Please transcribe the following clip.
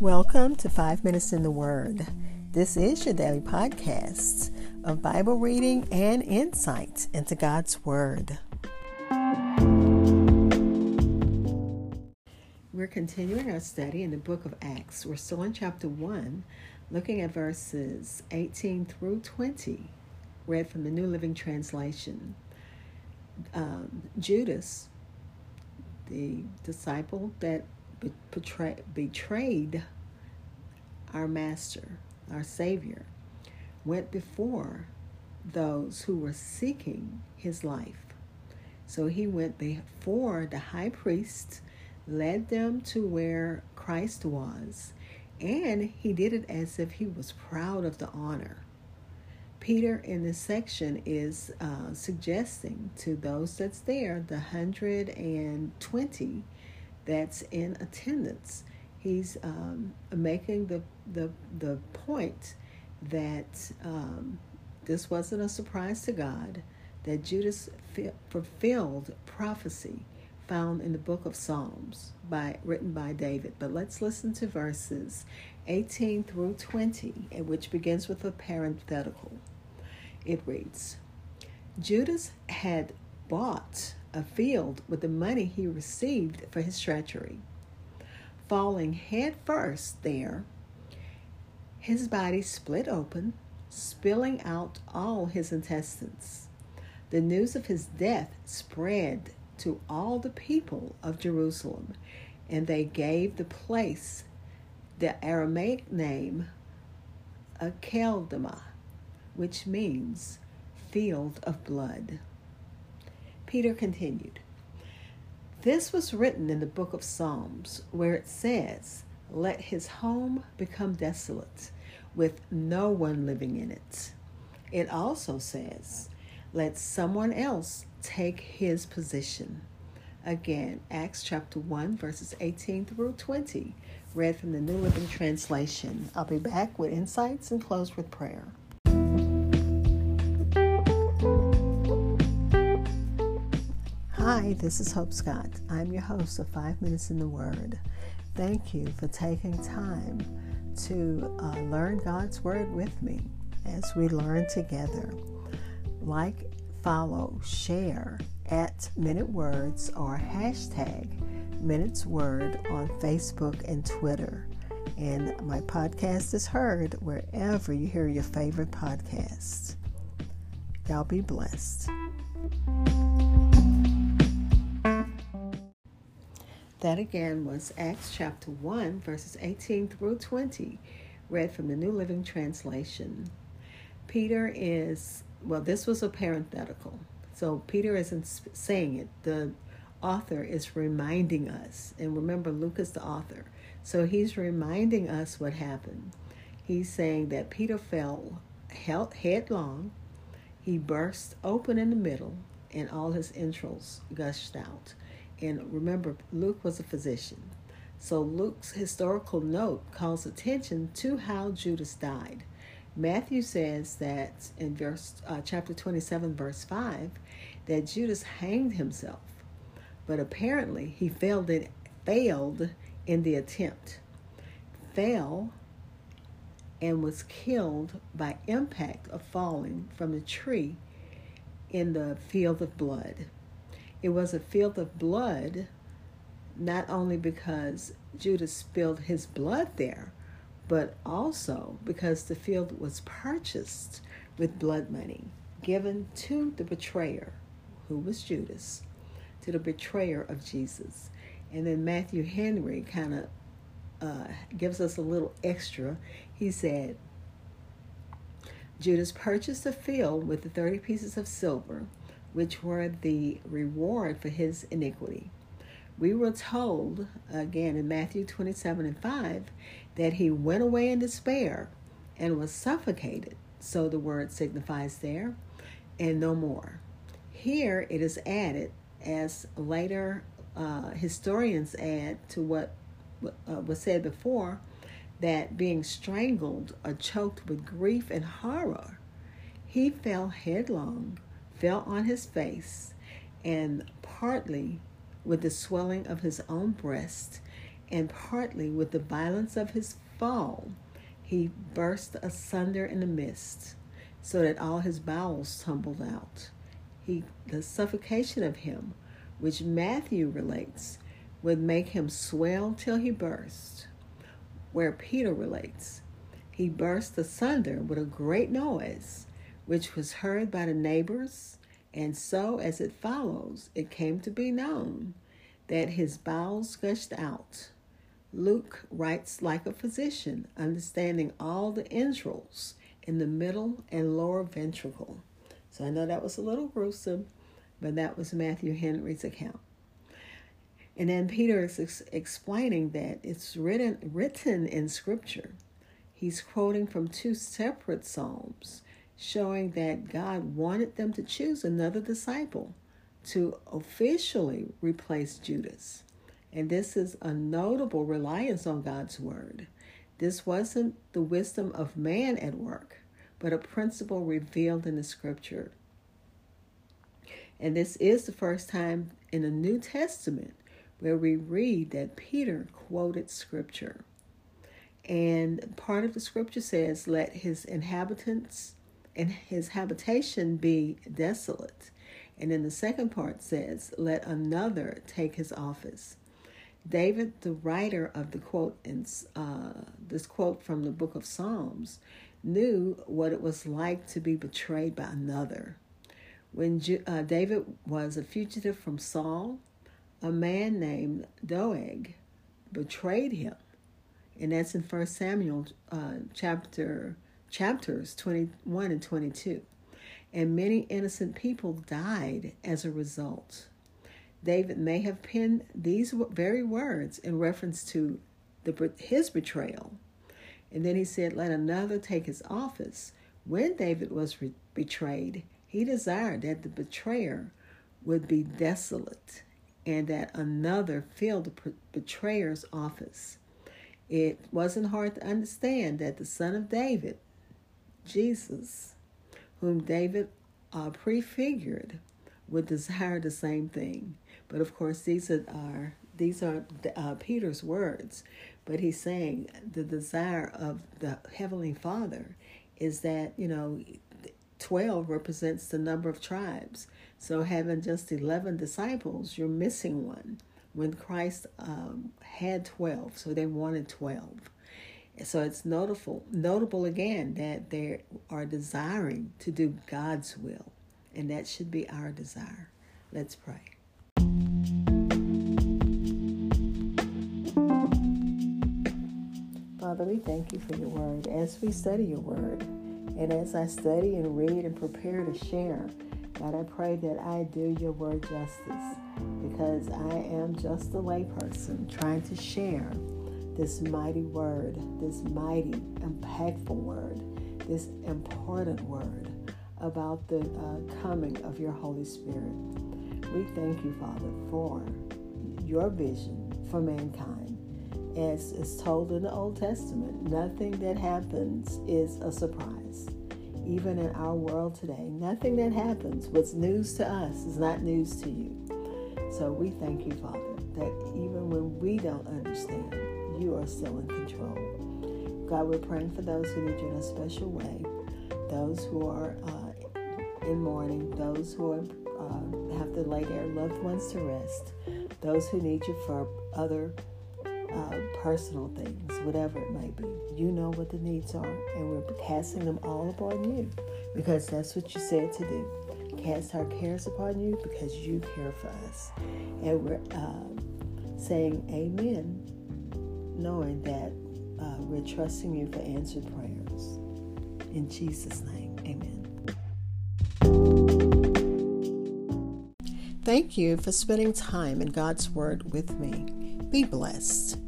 Welcome to Five Minutes in the Word. This is your daily podcast of Bible reading and insight into God's Word. We're continuing our study in the book of Acts. We're still in chapter 1, looking at verses 18 through 20, read from the New Living Translation. Um, Judas, the disciple that betray, betrayed our Master, our Savior, went before those who were seeking his life. So he went before the high priest, led them to where Christ was, and he did it as if he was proud of the honor. Peter in this section is uh, suggesting to those that's there, the 120 that's in attendance. He's um, making the, the, the point that um, this wasn't a surprise to God, that Judas fulfilled prophecy found in the book of Psalms by written by David. But let's listen to verses 18 through 20, which begins with a parenthetical. It reads Judas had bought a field with the money he received for his treachery. Falling head first there, his body split open, spilling out all his intestines. The news of his death spread to all the people of Jerusalem, and they gave the place the Aramaic name Akeldama, which means field of blood. Peter continued, This was written in the book of Psalms, where it says, Let his home become desolate, with no one living in it. It also says, Let someone else take his position. Again, Acts chapter 1, verses 18 through 20, read from the New Living Translation. I'll be back with insights and close with prayer. Hi, this is Hope Scott. I'm your host of Five Minutes in the Word. Thank you for taking time to uh, learn God's Word with me as we learn together. Like, follow, share at Minute Words or hashtag Minutes Word on Facebook and Twitter. And my podcast is heard wherever you hear your favorite podcasts. Y'all be blessed. That again was Acts chapter 1, verses 18 through 20, read from the New Living Translation. Peter is, well, this was a parenthetical. So Peter isn't saying it. The author is reminding us. And remember, Luke is the author. So he's reminding us what happened. He's saying that Peter fell headlong, he burst open in the middle, and all his entrails gushed out. And remember, Luke was a physician. So Luke's historical note calls attention to how Judas died. Matthew says that in verse uh, chapter 27 verse 5 that Judas hanged himself. But apparently he failed it failed in the attempt. Fell and was killed by impact of falling from the tree in the field of blood. It was a field of blood, not only because Judas spilled his blood there, but also because the field was purchased with blood money given to the betrayer, who was Judas, to the betrayer of Jesus. And then Matthew Henry kind of uh, gives us a little extra. He said, Judas purchased the field with the 30 pieces of silver which were the reward for his iniquity. We were told, again in Matthew 27 and 5, that he went away in despair and was suffocated. So the word signifies there, and no more. Here it is added, as later uh, historians add to what uh, was said before, that being strangled or choked with grief and horror, he fell headlong fell on his face, and partly with the swelling of his own breast, and partly with the violence of his fall, he burst asunder in the midst, so that all his bowels tumbled out. He, the suffocation of him, which Matthew relates, would make him swell till he burst. Where Peter relates, he burst asunder with a great noise, which was heard by the neighbors, and so as it follows, it came to be known that his bowels gushed out. Luke writes like a physician, understanding all the entrails in the middle and lower ventricle. So I know that was a little gruesome, but that was Matthew Henry's account. And then Peter is ex- explaining that it's written written in Scripture. He's quoting from two separate psalms, showing that God wanted them to choose another disciple to officially replace Judas. And this is a notable reliance on God's word. This wasn't the wisdom of man at work, but a principle revealed in the scripture. And this is the first time in the New Testament where we read that Peter quoted scripture. And part of the scripture says, Let his inhabitants and his habitation be desolate. And then the second part says, Let another take his office. David, the writer of the quote in uh, this quote from the book of Psalms, knew what it was like to be betrayed by another. When uh, David was a fugitive from Saul, a man named Doeg betrayed him, and that's in First Samuel uh, chapter chapters twenty one and twenty two, and many innocent people died as a result. David may have penned these very words in reference to the, his betrayal. And then he said, Let another take his office. When David was re- betrayed, he desired that the betrayer would be desolate and that another fill the betrayer's office. It wasn't hard to understand that the son of David, Jesus, whom David uh, prefigured, would desire the same thing. But of course, these are, these are uh, Peter's words. But he's saying the desire of the Heavenly Father is that, you know, 12 represents the number of tribes. So having just 11 disciples, you're missing one. When Christ um, had 12, so they wanted 12. So it's notable, notable again that they are desiring to do God's will, and that should be our desire. Let's pray. Father, we thank you for your word. As we study your word, and as I study and read and prepare to share, God, I pray that I do your word justice because I am just a layperson trying to share this mighty word, this mighty, impactful word, this important word about the uh, coming of your Holy Spirit. We thank you, Father, for your vision for mankind. As is told in the Old Testament, nothing that happens is a surprise. Even in our world today, nothing that happens, what's news to us, is not news to you. So we thank you, Father, that even when we don't understand, you are still in control. God, we're praying for those who need you in a special way, those who are uh, in mourning, those who are uh, have to lay their loved ones to rest, those who need you for other uh, personal things, whatever it may be. You know what the needs are, and we're casting them all upon you because that's what you said to do. Cast our cares upon you because you care for us. And we're uh, saying amen, knowing that uh, we're trusting you for answered prayers. In Jesus' name, amen. Thank you for spending time in God's Word with me. Be blessed.